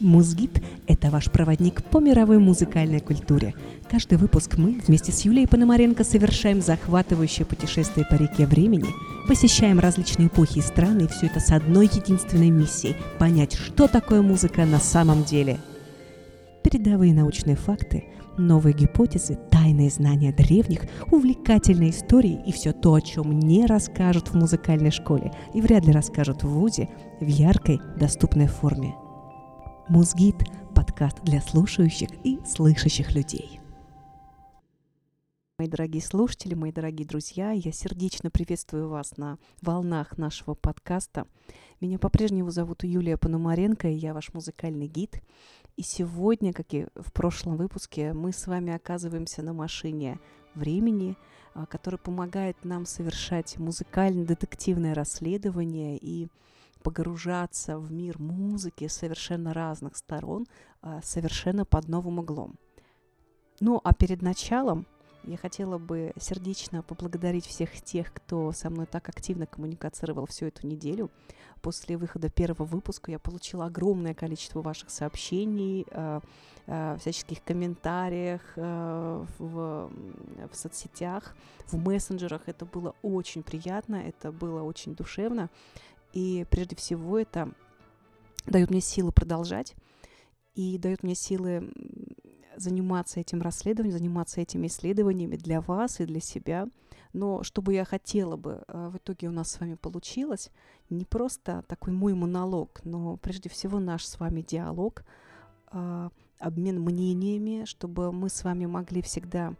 Музгид – это ваш проводник по мировой музыкальной культуре. Каждый выпуск мы вместе с Юлией Пономаренко совершаем захватывающее путешествие по реке времени, посещаем различные эпохи и страны, и все это с одной единственной миссией – понять, что такое музыка на самом деле. Передовые научные факты, новые гипотезы, тайные знания древних, увлекательные истории и все то, о чем не расскажут в музыкальной школе и вряд ли расскажут в ВУЗе в яркой, доступной форме – Музгид – подкаст для слушающих и слышащих людей. Мои дорогие слушатели, мои дорогие друзья, я сердечно приветствую вас на волнах нашего подкаста. Меня по-прежнему зовут Юлия Пономаренко, и я ваш музыкальный гид. И сегодня, как и в прошлом выпуске, мы с вами оказываемся на машине времени, а, который помогает нам совершать музыкально-детективное расследование и погружаться в мир музыки совершенно разных сторон, а, совершенно под новым углом. Ну а перед началом я хотела бы сердечно поблагодарить всех тех, кто со мной так активно коммуницировал всю эту неделю. После выхода первого выпуска я получила огромное количество ваших сообщений, э, э, всяческих комментариях э, в, в соцсетях, в мессенджерах. Это было очень приятно, это было очень душевно. И прежде всего это дает мне силы продолжать и дает мне силы заниматься этим расследованием, заниматься этими исследованиями для вас и для себя. Но что бы я хотела бы э, в итоге у нас с вами получилось, не просто такой мой монолог, но прежде всего наш с вами диалог, э, обмен мнениями, чтобы мы с вами могли всегда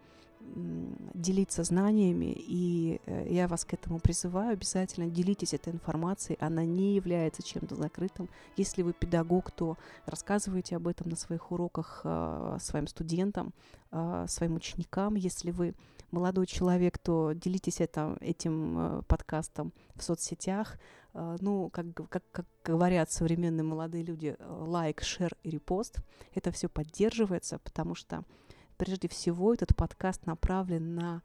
делиться знаниями, и э, я вас к этому призываю. Обязательно делитесь этой информацией. Она не является чем-то закрытым. Если вы педагог, то рассказывайте об этом на своих уроках э, своим студентам, э, своим ученикам. Если вы молодой человек, то делитесь это, этим подкастом в соцсетях. Ну, как, как, как говорят современные молодые люди, лайк, шер и репост. Это все поддерживается, потому что прежде всего этот подкаст направлен на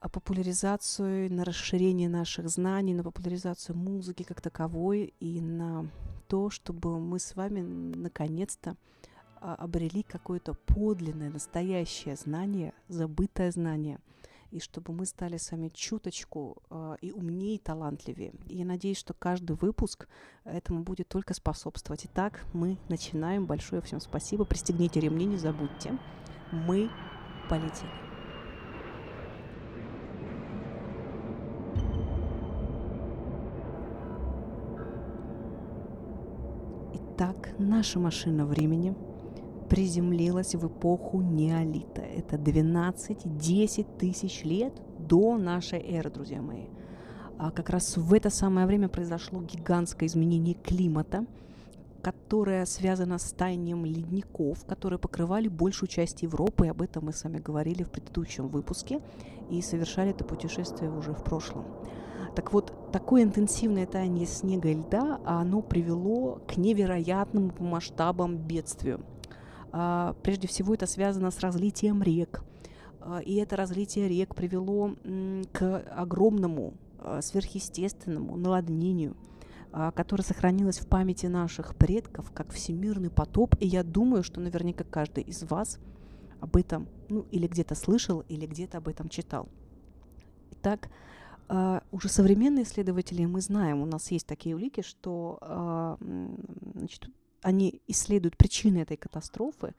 популяризацию, на расширение наших знаний, на популяризацию музыки как таковой и на то, чтобы мы с вами наконец-то а, обрели какое-то подлинное, настоящее знание, забытое знание, и чтобы мы стали с вами чуточку э, и умнее, и талантливее. И я надеюсь, что каждый выпуск этому будет только способствовать. Итак, мы начинаем. Большое всем спасибо. Пристегните ремни, не забудьте мы полетели. Итак, наша машина времени приземлилась в эпоху неолита. Это 12-10 тысяч лет до нашей эры, друзья мои. А как раз в это самое время произошло гигантское изменение климата – которая связана с таянием ледников, которые покрывали большую часть Европы, и об этом мы с вами говорили в предыдущем выпуске, и совершали это путешествие уже в прошлом. Так вот, такое интенсивное таяние снега и льда, оно привело к невероятным по масштабам бедствию. А, прежде всего, это связано с разлитием рек, а, и это разлитие рек привело к огромному а, сверхъестественному наводнению – которая сохранилась в памяти наших предков как всемирный потоп. И я думаю, что наверняка каждый из вас об этом, ну, или где-то слышал, или где-то об этом читал. Итак, а, уже современные исследователи, мы знаем, у нас есть такие улики, что а, значит, они исследуют причины этой катастрофы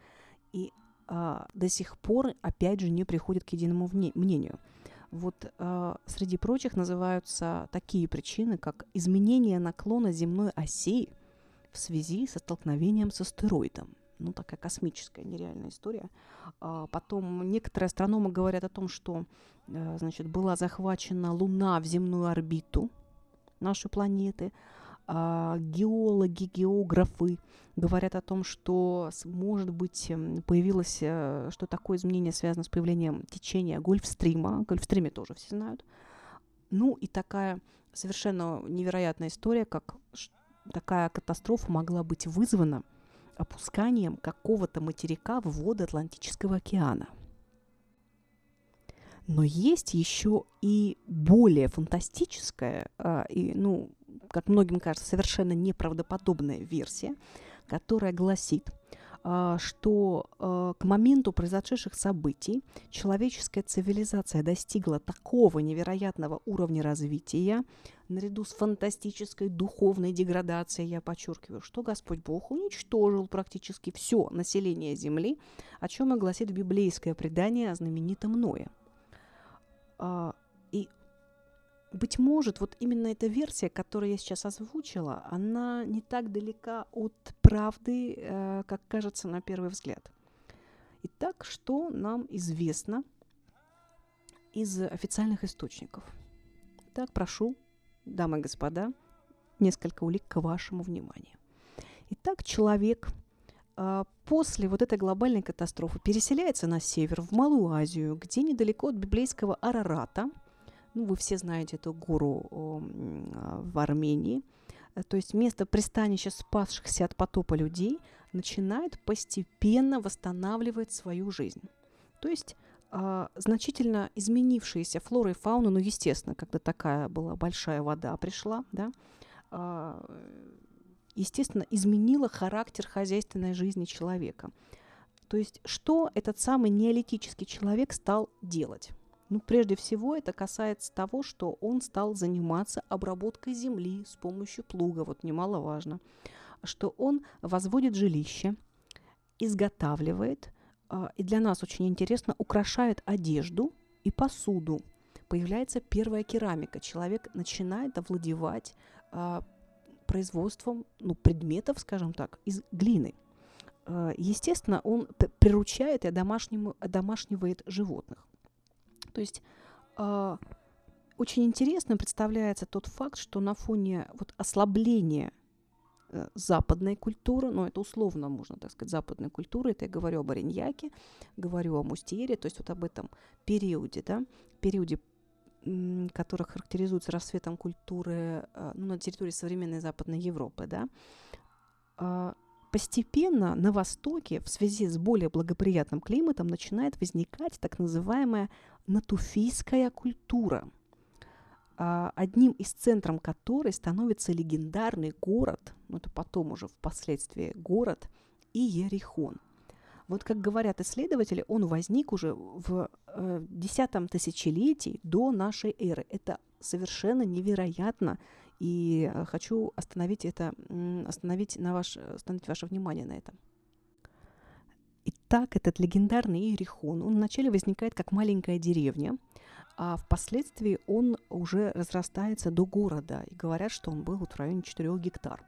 и до сих пор, опять же, не приходят к единому мнению – вот э, среди прочих называются такие причины, как изменение наклона земной оси в связи со столкновением с астероидом. Ну, такая космическая, нереальная история. А потом некоторые астрономы говорят о том, что э, значит, была захвачена Луна в земную орбиту нашей планеты. А, геологи, географы говорят о том, что, может быть, эм, появилось, э, что такое изменение связано с появлением течения Гольфстрима. Гольфстриме тоже все знают. Ну и такая совершенно невероятная история, как такая катастрофа могла быть вызвана опусканием какого-то материка в воды Атлантического океана. Но есть еще и более фантастическая, и, ну, как многим кажется, совершенно неправдоподобная версия, которая гласит, а, что а, к моменту произошедших событий человеческая цивилизация достигла такого невероятного уровня развития, наряду с фантастической духовной деградацией, я подчеркиваю, что Господь Бог уничтожил практически все население Земли, о чем и гласит библейское предание о знаменитом Ное. А, и быть может, вот именно эта версия, которую я сейчас озвучила, она не так далека от правды, э, как кажется на первый взгляд. Итак, что нам известно из официальных источников? Так, прошу, дамы и господа, несколько улик к вашему вниманию. Итак, человек э, после вот этой глобальной катастрофы переселяется на север, в Малую Азию, где недалеко от библейского Арарата – ну, вы все знаете эту гору а, в Армении, то есть место пристанища спасшихся от потопа людей начинает постепенно восстанавливать свою жизнь. То есть э, значительно изменившиеся флора и фауна, ну, естественно, когда такая была большая вода пришла, да, э, естественно, изменила характер хозяйственной жизни человека. То есть что этот самый неолитический человек стал делать? Ну, прежде всего, это касается того, что он стал заниматься обработкой земли с помощью плуга, вот немаловажно, что он возводит жилище, изготавливает, э, и для нас очень интересно, украшает одежду и посуду. Появляется первая керамика. Человек начинает овладевать э, производством ну, предметов, скажем так, из глины. Э, естественно, он приручает и одомашнивает животных. То есть э, очень интересно представляется тот факт, что на фоне вот ослабления э, западной культуры, ну это условно можно так сказать, западной культуры, это я говорю об Ореньяке, говорю о Мустере, то есть вот об этом периоде, да, периоде который характеризуется расцветом культуры э, ну, на территории современной Западной Европы, да, а, постепенно на Востоке в связи с более благоприятным климатом начинает возникать так называемая натуфийская культура, а, одним из центров которой становится легендарный город, ну это потом уже впоследствии город, Иерихон. Вот как говорят исследователи, он возник уже в э, десятом тысячелетии до нашей эры. Это совершенно невероятно, и э, хочу остановить это, остановить, на ваш, остановить ваше внимание на этом. Итак, этот легендарный Иерихон, он вначале возникает как маленькая деревня, а впоследствии он уже разрастается до города, и говорят, что он был вот в районе 4 гектар.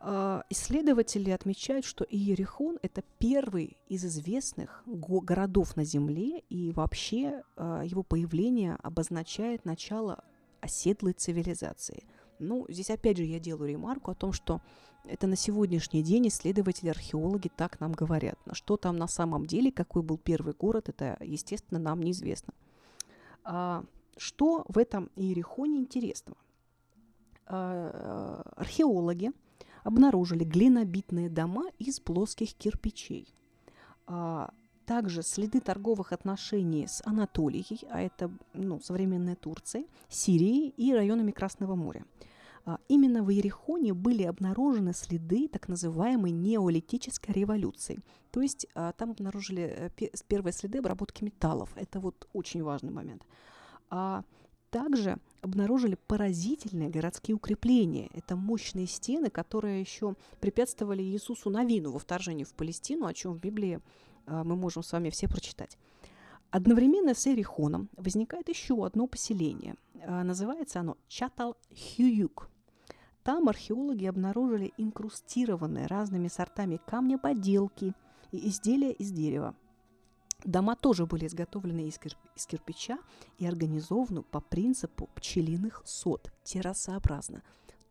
А, исследователи отмечают, что Иерихон – это первый из известных городов на Земле, и вообще а, его появление обозначает начало оседлой цивилизации. Ну, здесь опять же я делаю ремарку о том, что это на сегодняшний день исследователи, археологи так нам говорят. Что там на самом деле, какой был первый город, это, естественно, нам неизвестно. А, что в этом Иерихоне интересного? А, археологи обнаружили глинобитные дома из плоских кирпичей. А, также следы торговых отношений с Анатолией, а это ну, современная Турция, Сирией и районами Красного моря. А, именно в Иерихоне были обнаружены следы так называемой неолитической революции. То есть а, там обнаружили э, первые следы обработки металлов. Это вот очень важный момент. А также обнаружили поразительные городские укрепления. Это мощные стены, которые еще препятствовали Иисусу Новину во вторжении в Палестину, о чем в Библии мы можем с вами все прочитать. Одновременно с Эрихоном возникает еще одно поселение. Называется оно Чатал-Хююк. Там археологи обнаружили инкрустированные разными сортами камня поделки и изделия из дерева. Дома тоже были изготовлены из, кир- из кирпича и организованы по принципу пчелиных сот, террасообразно.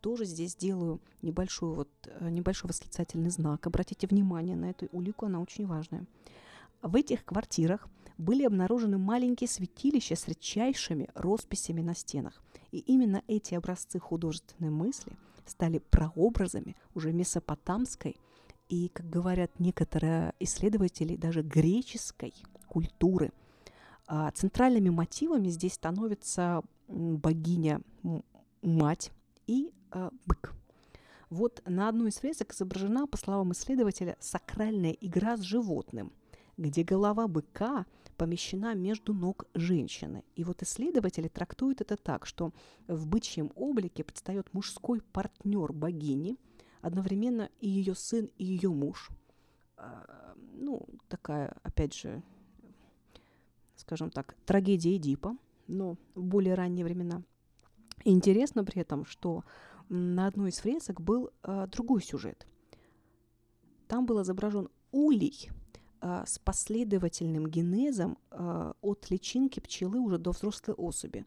Тоже здесь делаю небольшой, вот, э, небольшой восклицательный знак. Обратите внимание на эту улику, она очень важная. В этих квартирах были обнаружены маленькие святилища с редчайшими росписями на стенах. И именно эти образцы художественной мысли стали прообразами уже месопотамской и, как говорят некоторые исследователи, даже греческой культуры. А центральными мотивами здесь становится богиня мать и а, бык. Вот на одной из фресок изображена, по словам исследователя, сакральная игра с животным, где голова быка помещена между ног женщины. И вот исследователи трактуют это так, что в бычьем облике предстает мужской партнер богини, одновременно и ее сын, и ее муж. А, ну, такая, опять же, скажем так, трагедия Эдипа, но в более ранние времена. Интересно при этом, что на одной из фресок был э, другой сюжет. Там был изображен улей э, с последовательным генезом э, от личинки пчелы уже до взрослой особи.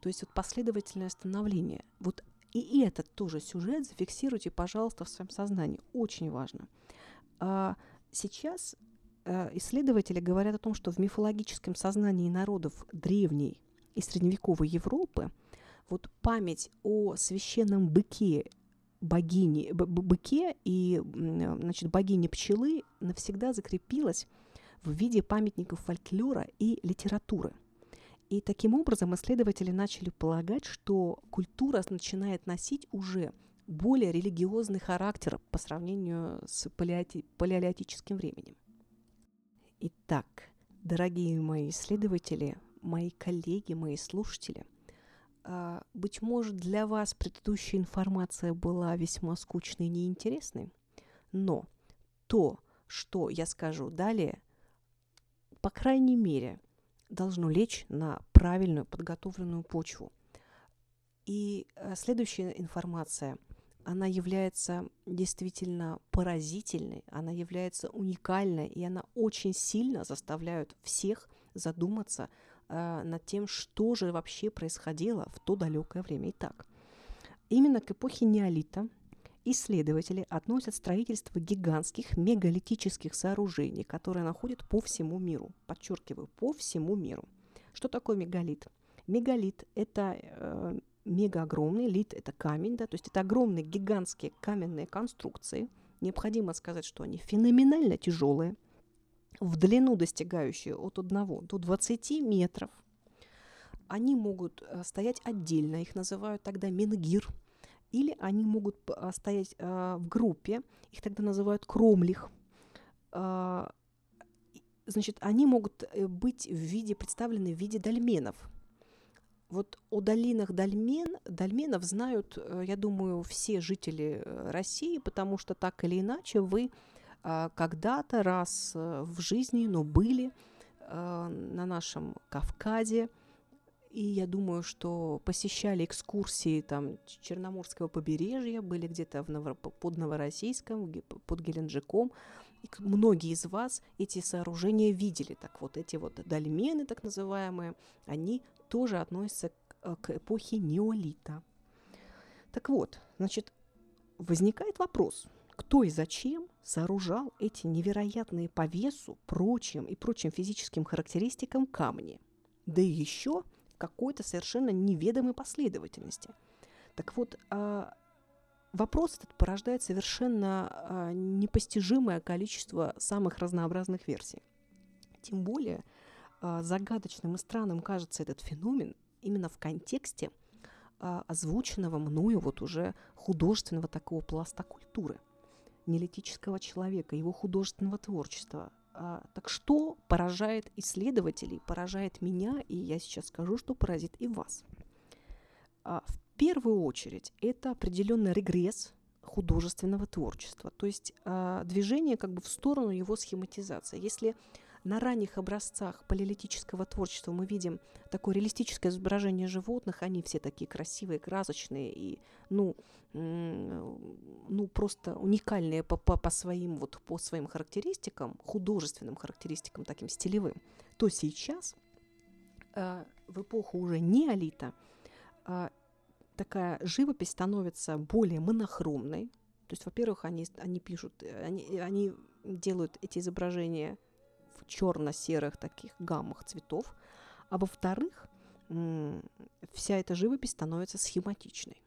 То есть вот последовательное становление. Вот и этот тоже сюжет зафиксируйте, пожалуйста, в своем сознании. Очень важно. А сейчас Э, исследователи говорят о том, что в мифологическом сознании народов древней и средневековой Европы вот память о священном быке богини, быке и значит, богине пчелы навсегда закрепилась в виде памятников фольклора и литературы. И таким образом исследователи начали полагать, что культура начинает носить уже более религиозный характер по сравнению с палеолитическим временем. Итак, дорогие мои исследователи, мои коллеги, мои слушатели, быть может, для вас предыдущая информация была весьма скучной и неинтересной, но то, что я скажу далее, по крайней мере, должно лечь на правильную подготовленную почву. И а, следующая информация – она является действительно поразительной, она является уникальной, и она очень сильно заставляет всех задуматься э, над тем, что же вообще происходило в то далекое время. Итак, именно к эпохе неолита исследователи относят строительство гигантских мегалитических сооружений, которые находят по всему миру. Подчеркиваю, по всему миру. Что такое мегалит? Мегалит – это э, мега огромный, лит – это камень, да, то есть это огромные гигантские каменные конструкции. Необходимо сказать, что они феноменально тяжелые, в длину достигающие от 1 до 20 метров. Они могут э, стоять отдельно, их называют тогда менгир, или они могут э, стоять э, в группе, их тогда называют кромлих. Значит, они могут быть в виде, представлены в виде дольменов – вот о долинах дольмен, дольменов знают, я думаю, все жители России, потому что так или иначе вы когда-то раз э, в жизни, но были на нашем Кавказе, и я думаю, что посещали экскурсии там Черноморского побережья, были где-то в Ново- под Новороссийском, под Геленджиком. И многие из вас эти сооружения видели. Так вот, эти вот дольмены, так называемые, они тоже относится э, к эпохе неолита. Так вот, значит, возникает вопрос, кто и зачем сооружал эти невероятные по весу, прочим и прочим физическим характеристикам камни, да и еще какой-то совершенно неведомой последовательности. Так вот, а, вопрос этот порождает совершенно а, непостижимое количество самых разнообразных версий. Тем более, а, загадочным и странным кажется этот феномен именно в контексте озвученного мною вот уже художественного такого пласта культуры, неолитического человека, его художественного творчества. А, так что поражает исследователей, поражает меня, и я сейчас скажу, что поразит и вас. В первую очередь это определенный регресс художественного творчества, то есть движение как бы в сторону его схематизации. Если на ранних образцах палеолитического творчества мы видим такое реалистическое изображение животных. Они все такие красивые, красочные и, ну, ну просто уникальные по, по, по, своим, вот, по своим характеристикам, художественным характеристикам, таким стилевым. То сейчас, э, в эпоху уже неолита, э, такая живопись становится более монохромной. То есть, во-первых, они, они пишут, они, они делают эти изображения в черно-серых таких гаммах цветов, а во-вторых, вся эта живопись становится схематичной.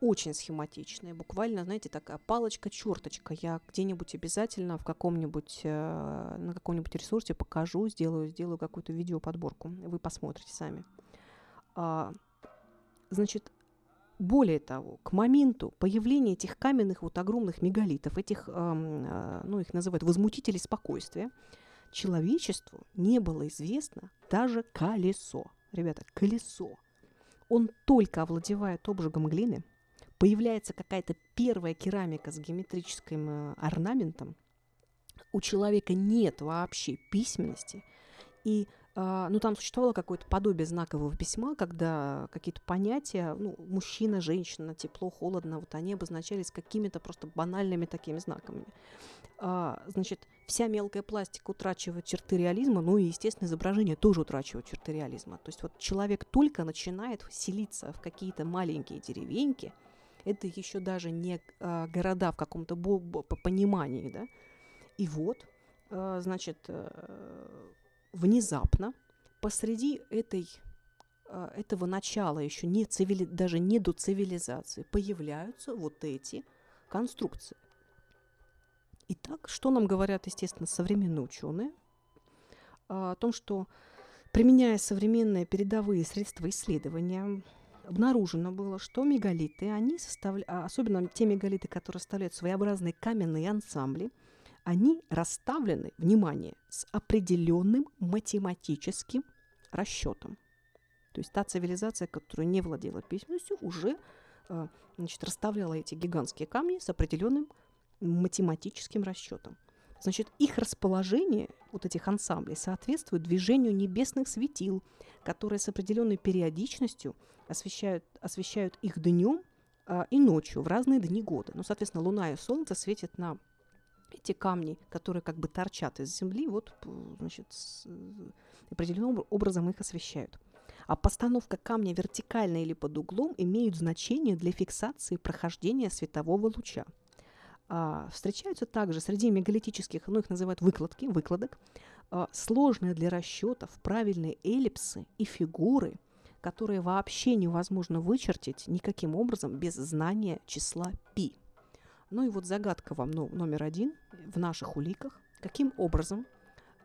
Очень схематичной. Буквально, знаете, такая палочка-черточка. Я где-нибудь обязательно в каком-нибудь, э, на каком-нибудь ресурсе покажу, сделаю, сделаю какую-то видеоподборку. Вы посмотрите сами. А, значит, более того, к моменту появления этих каменных вот огромных мегалитов, этих, э, ну, их называют возмутителей спокойствия, человечеству не было известно даже колесо. Ребята, колесо. Он только овладевает обжигом глины, появляется какая-то первая керамика с геометрическим э, орнаментом, у человека нет вообще письменности, и ну, там существовало какое-то подобие знакового письма, когда какие-то понятия, ну, мужчина, женщина, тепло, холодно, вот они обозначались какими-то просто банальными такими знаками. А, значит, вся мелкая пластика утрачивает черты реализма, ну и, естественно, изображение тоже утрачивает черты реализма. То есть вот человек только начинает селиться в какие-то маленькие деревеньки, это еще даже не а, города в каком-то понимании, да, и вот, а, значит, а, внезапно посреди этой, а, этого начала еще не цивили, даже не до цивилизации появляются вот эти конструкции. Итак, что нам говорят, естественно, современные ученые? А, о том, что применяя современные передовые средства исследования, обнаружено было, что мегалиты, они составляют, а особенно те мегалиты, которые составляют своеобразные каменные ансамбли – они расставлены, внимание, с определенным математическим расчетом. То есть та цивилизация, которая не владела письменностью, уже э, значит, расставляла эти гигантские камни с определенным математическим расчетом. Значит, их расположение, вот этих ансамблей, соответствует движению небесных светил, которые с определенной периодичностью освещают, освещают их днем а, и ночью в разные дни года. Ну, соответственно, Луна и Солнце светят на эти камни, которые как бы торчат из земли, вот, значит, с, определенным образом их освещают. А постановка камня вертикально или под углом имеют значение для фиксации прохождения светового луча. А, встречаются также среди мегалитических, ну их называют выкладки, выкладок, а, сложные для расчетов правильные эллипсы и фигуры, которые вообще невозможно вычертить никаким образом без знания числа π. Ну и вот загадка вам ну, номер один в наших уликах. Каким образом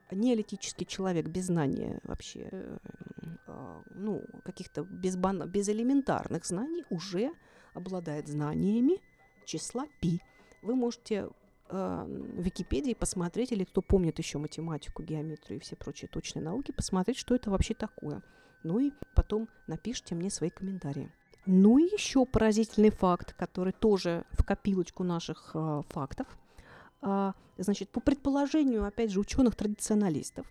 неолитический человек без знания вообще, э, э, ну, каких-то без, бан... без элементарных знаний уже обладает знаниями числа π. Вы можете э, в Википедии посмотреть, или кто помнит еще математику, геометрию и все прочие точные науки, посмотреть, что это вообще такое. Ну и потом напишите мне свои комментарии. Ну и еще поразительный факт, который тоже в копилочку наших э, фактов. Э, значит, по предположению, опять же, ученых-традиционалистов,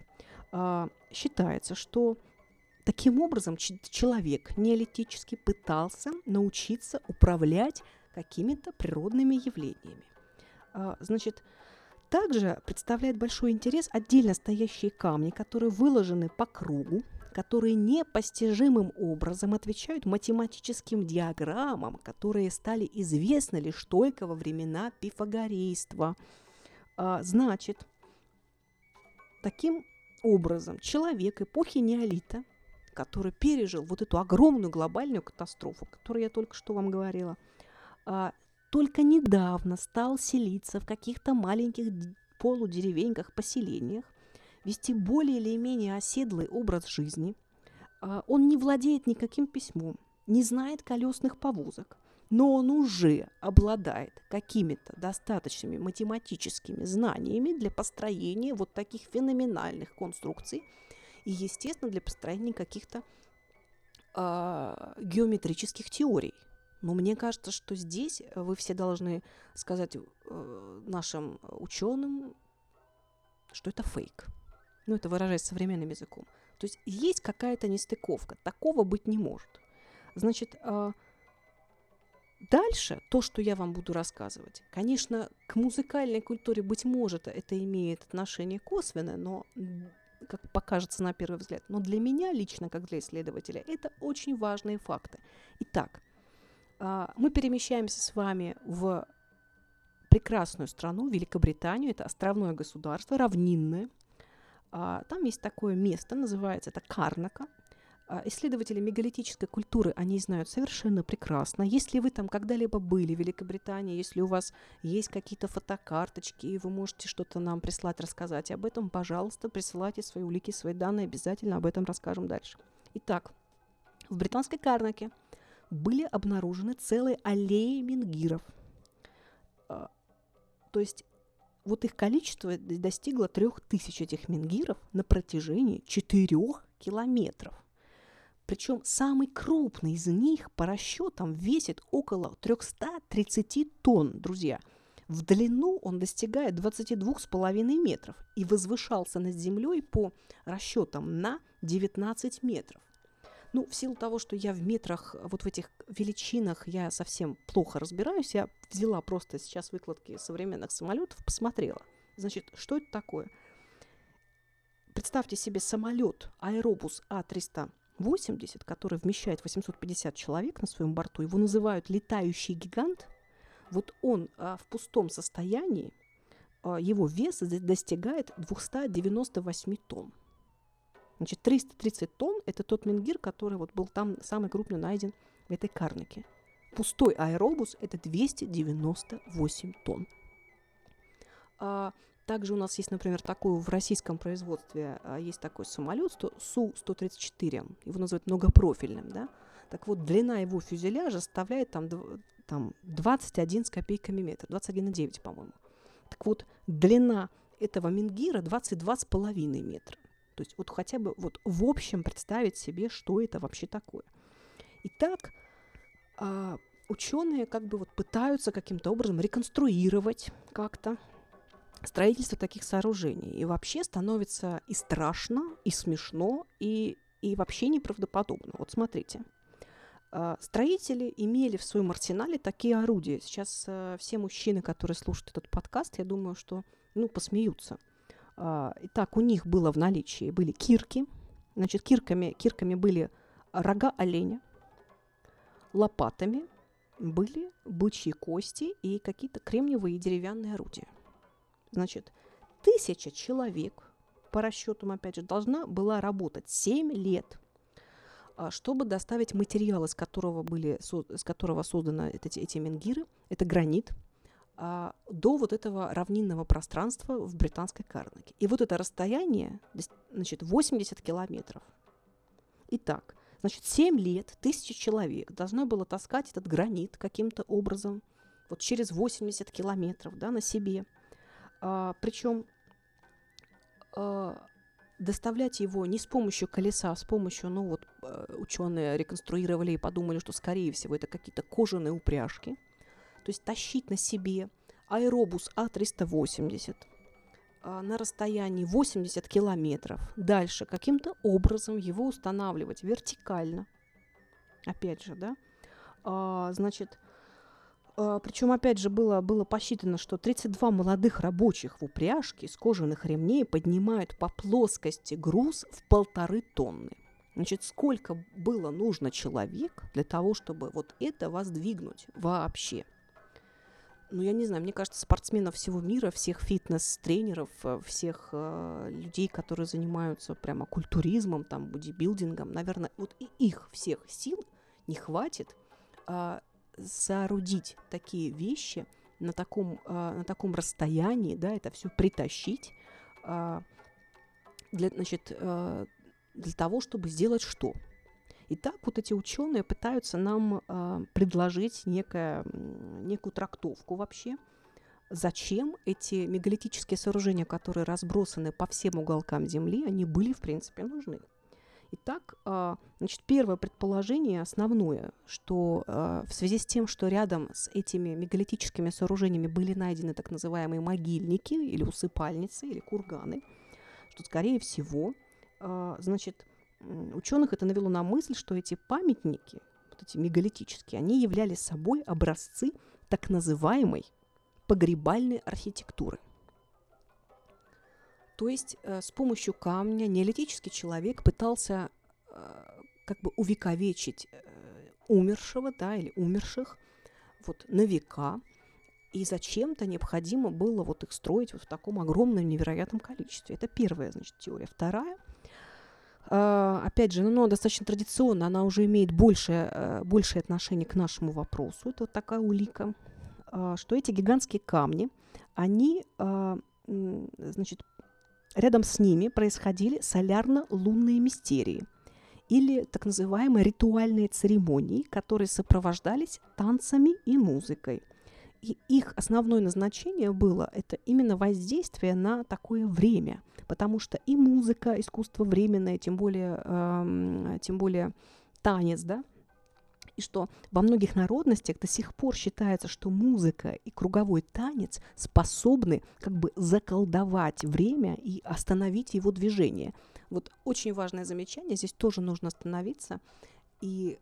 э, считается, что таким образом человек неолитически пытался научиться управлять какими-то природными явлениями. Э, значит, также представляет большой интерес отдельно стоящие камни, которые выложены по кругу, которые непостижимым образом отвечают математическим диаграммам, которые стали известны лишь только во времена пифагорейства. А, значит, таким образом человек эпохи неолита, который пережил вот эту огромную глобальную катастрофу, о которой я только что вам говорила, а, только недавно стал селиться в каких-то маленьких полудеревеньках, поселениях, вести более или менее оседлый образ жизни. А, он не владеет никаким письмом, не знает колесных повозок, но он уже обладает какими-то достаточными математическими знаниями для построения вот таких феноменальных конструкций и, естественно, для построения каких-то э, геометрических теорий. Но мне кажется, что здесь вы все должны сказать э, нашим ученым, что это фейк ну это выражаясь современным языком. То есть есть какая-то нестыковка, такого быть не может. Значит, а, дальше то, что я вам буду рассказывать, конечно, к музыкальной культуре, быть может, это имеет отношение косвенное, но как покажется на первый взгляд. Но для меня лично, как для исследователя, это очень важные факты. Итак, а, мы перемещаемся с вами в прекрасную страну, Великобританию. Это островное государство, равнинное, там есть такое место, называется это Карнака. А, исследователи мегалитической культуры, они знают совершенно прекрасно. Если вы там когда-либо были в Великобритании, если у вас есть какие-то фотокарточки, и вы можете что-то нам прислать, рассказать об этом, пожалуйста, присылайте свои улики, свои данные, обязательно об этом расскажем дальше. Итак, в британской Карнаке были обнаружены целые аллеи менгиров. А, то есть вот их количество достигло трех тысяч этих менгиров на протяжении четырех километров. Причем самый крупный из них по расчетам весит около 330 тонн, друзья. В длину он достигает 22,5 метров и возвышался над землей по расчетам на 19 метров. Ну, в силу того, что я в метрах, вот в этих величинах я совсем плохо разбираюсь, я взяла просто сейчас выкладки современных самолетов, посмотрела. Значит, что это такое? Представьте себе самолет Аэробус А380, который вмещает 850 человек на своем борту. Его называют летающий гигант. Вот он а, в пустом состоянии, а, его вес достигает 298 тонн. Значит, 330 тонн – это тот менгир, который вот был там самый крупный найден в этой карнике. Пустой аэробус – это 298 тонн. А, также у нас есть, например, такой в российском производстве а, есть такой самолет Су-134, его называют многопрофильным, да. Так вот, длина его фюзеляжа составляет там, там 21 с копейками метр, 21,9, по-моему. Так вот, длина этого Мингира 22,5 метра. То есть вот хотя бы вот в общем представить себе, что это вообще такое. Итак, а, ученые как бы вот пытаются каким-то образом реконструировать как-то строительство таких сооружений. И вообще становится и страшно, и смешно, и, и вообще неправдоподобно. Вот смотрите. А, строители имели в своем арсенале такие орудия. Сейчас э, все мужчины, которые слушают этот подкаст, я думаю, что ну, посмеются. А, итак, у них было в наличии были кирки. Значит, кирками, кирками были рога оленя, лопатами были бычьи кости и какие-то кремниевые деревянные орудия. Значит, тысяча человек, по расчетам, опять же, должна была работать 7 лет, а, чтобы доставить материал, из которого, были, из которого созданы эти, эти менгиры. Это гранит – а, до вот этого равнинного пространства в британской Карнеге. И вот это расстояние, значит, 80 километров. Итак, значит, 7 лет, тысячи человек должно было таскать этот гранит каким-то образом, вот через 80 километров, да, на себе. А, причем а, доставлять его не с помощью колеса, а с помощью, ну вот, э, ученые реконструировали и подумали, что, скорее всего, это какие-то кожаные упряжки – то есть тащить на себе аэробус А380 а, на расстоянии 80 километров, дальше каким-то образом его устанавливать вертикально. Опять же, да, а, значит, а, причем, опять же, было, было посчитано, что 32 молодых рабочих в упряжке из кожаных ремней поднимают по плоскости груз в полторы тонны. Значит, сколько было нужно человек для того, чтобы вот это воздвигнуть вообще – ну, я не знаю, мне кажется, спортсменов всего мира, всех фитнес-тренеров, э, всех э, людей, которые занимаются прямо культуризмом, там, бодибилдингом, наверное, вот и их всех сил не хватит э, соорудить такие вещи на таком, э, на таком расстоянии, да, это все притащить э, для, значит, э, для того, чтобы сделать что? И так вот эти ученые пытаются нам э, предложить некое, некую трактовку вообще, зачем эти мегалитические сооружения, которые разбросаны по всем уголкам Земли, они были, в принципе, нужны. Итак, э, значит, первое предположение, основное, что э, в связи с тем, что рядом с этими мегалитическими сооружениями были найдены так называемые могильники или усыпальницы, или курганы, что, скорее всего, значит, ученых это навело на мысль, что эти памятники, вот эти мегалитические, они являли собой образцы так называемой погребальной архитектуры. То есть э, с помощью камня неолитический человек пытался э, как бы увековечить э, умершего, да, или умерших вот на века, и зачем-то необходимо было вот их строить вот в таком огромном невероятном количестве. Это первая, значит, теория. Вторая – опять же, ну, достаточно традиционно, она уже имеет большее, э, большее отношение к нашему вопросу. Это вот такая улика, а, что эти гигантские камни, они, а, значит, рядом с ними происходили солярно-лунные мистерии. или так называемые ритуальные церемонии, которые сопровождались танцами и музыкой. И их основное назначение было это именно воздействие на такое время, потому что и музыка, искусство временное, тем более, э, тем более танец, да, и что во многих народностях до сих пор считается, что музыка и круговой танец способны как бы заколдовать время и остановить его движение. Вот очень важное замечание, здесь тоже нужно остановиться и,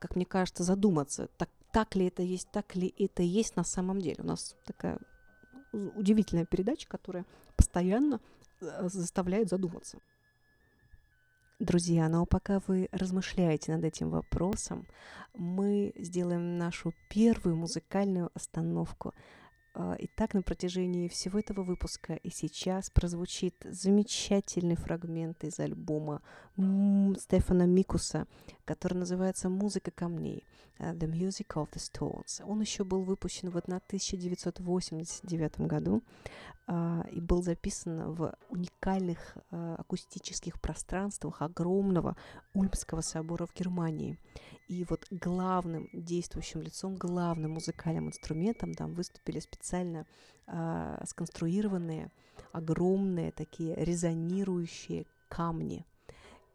как мне кажется, задуматься, так, так ли это есть, так ли это есть на самом деле. У нас такая удивительная передача, которая постоянно э, заставляет задуматься. Друзья, но пока вы размышляете над этим вопросом, мы сделаем нашу первую музыкальную остановку. А, и так на протяжении всего этого выпуска и сейчас прозвучит замечательный фрагмент из альбома Стефана Микуса, который называется «Музыка камней» «The Music of the Stones». Он еще был выпущен в 1989 году uh, и был записан в уникальных uh, акустических пространствах огромного Ульмского собора в Германии. И вот главным действующим лицом, главным музыкальным инструментом там выступили специально сконструированные огромные такие резонирующие камни –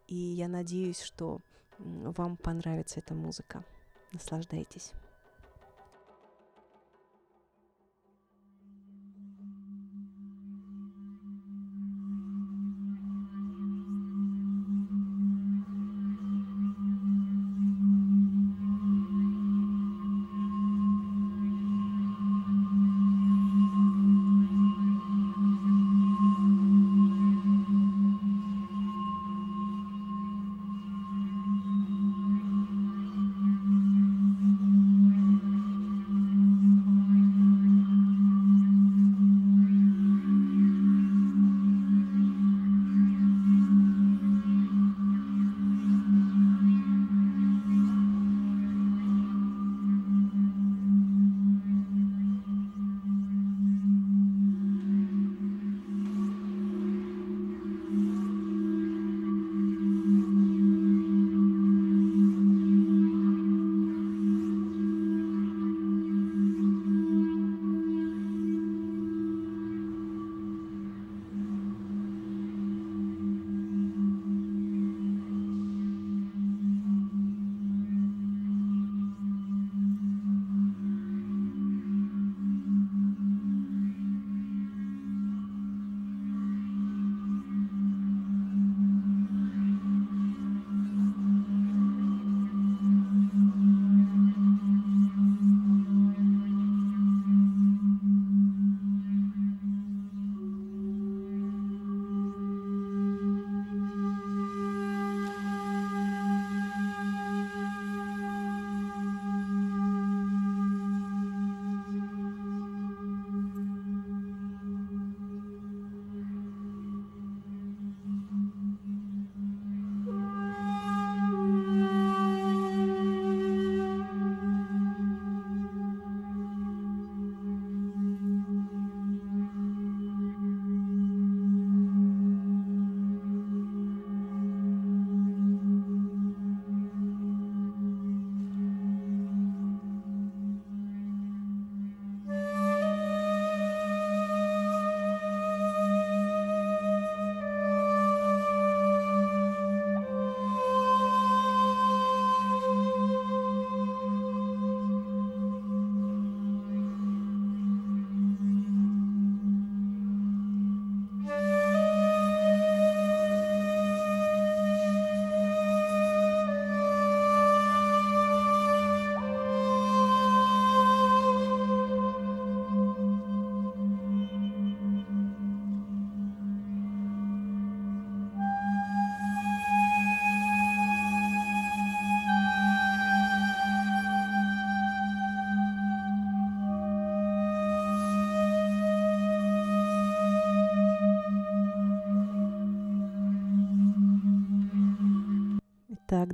и я надеюсь, что вам понравится эта музыка. Наслаждайтесь.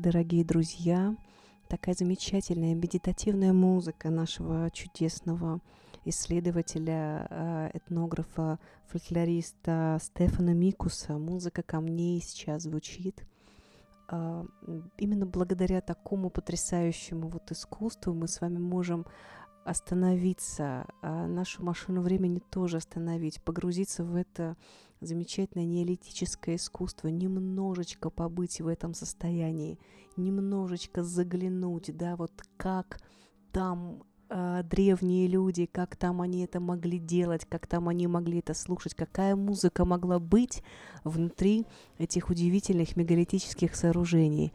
Дорогие друзья, такая замечательная медитативная музыка нашего чудесного исследователя, э, этнографа, фольклориста Стефана Микуса. Музыка камней сейчас звучит. а, именно благодаря такому потрясающему вот искусству мы с вами можем остановиться, а нашу машину времени тоже остановить, погрузиться в это замечательное неолитическое искусство, немножечко побыть в этом состоянии, немножечко заглянуть, да, вот как там э, древние люди, как там они это могли делать, как там они могли это слушать, какая музыка могла быть внутри этих удивительных мегалитических сооружений.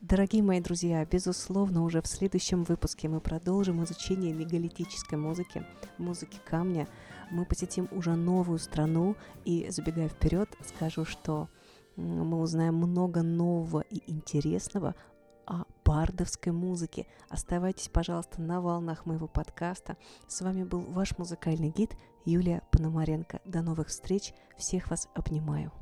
Дорогие мои друзья, безусловно, уже в следующем выпуске мы продолжим изучение мегалитической музыки, музыки камня. Мы посетим уже новую страну и, забегая вперед, скажу, что мы узнаем много нового и интересного о бардовской музыке. Оставайтесь, пожалуйста, на волнах моего подкаста. С вами был ваш музыкальный гид Юлия Пономаренко. До новых встреч. Всех вас обнимаю.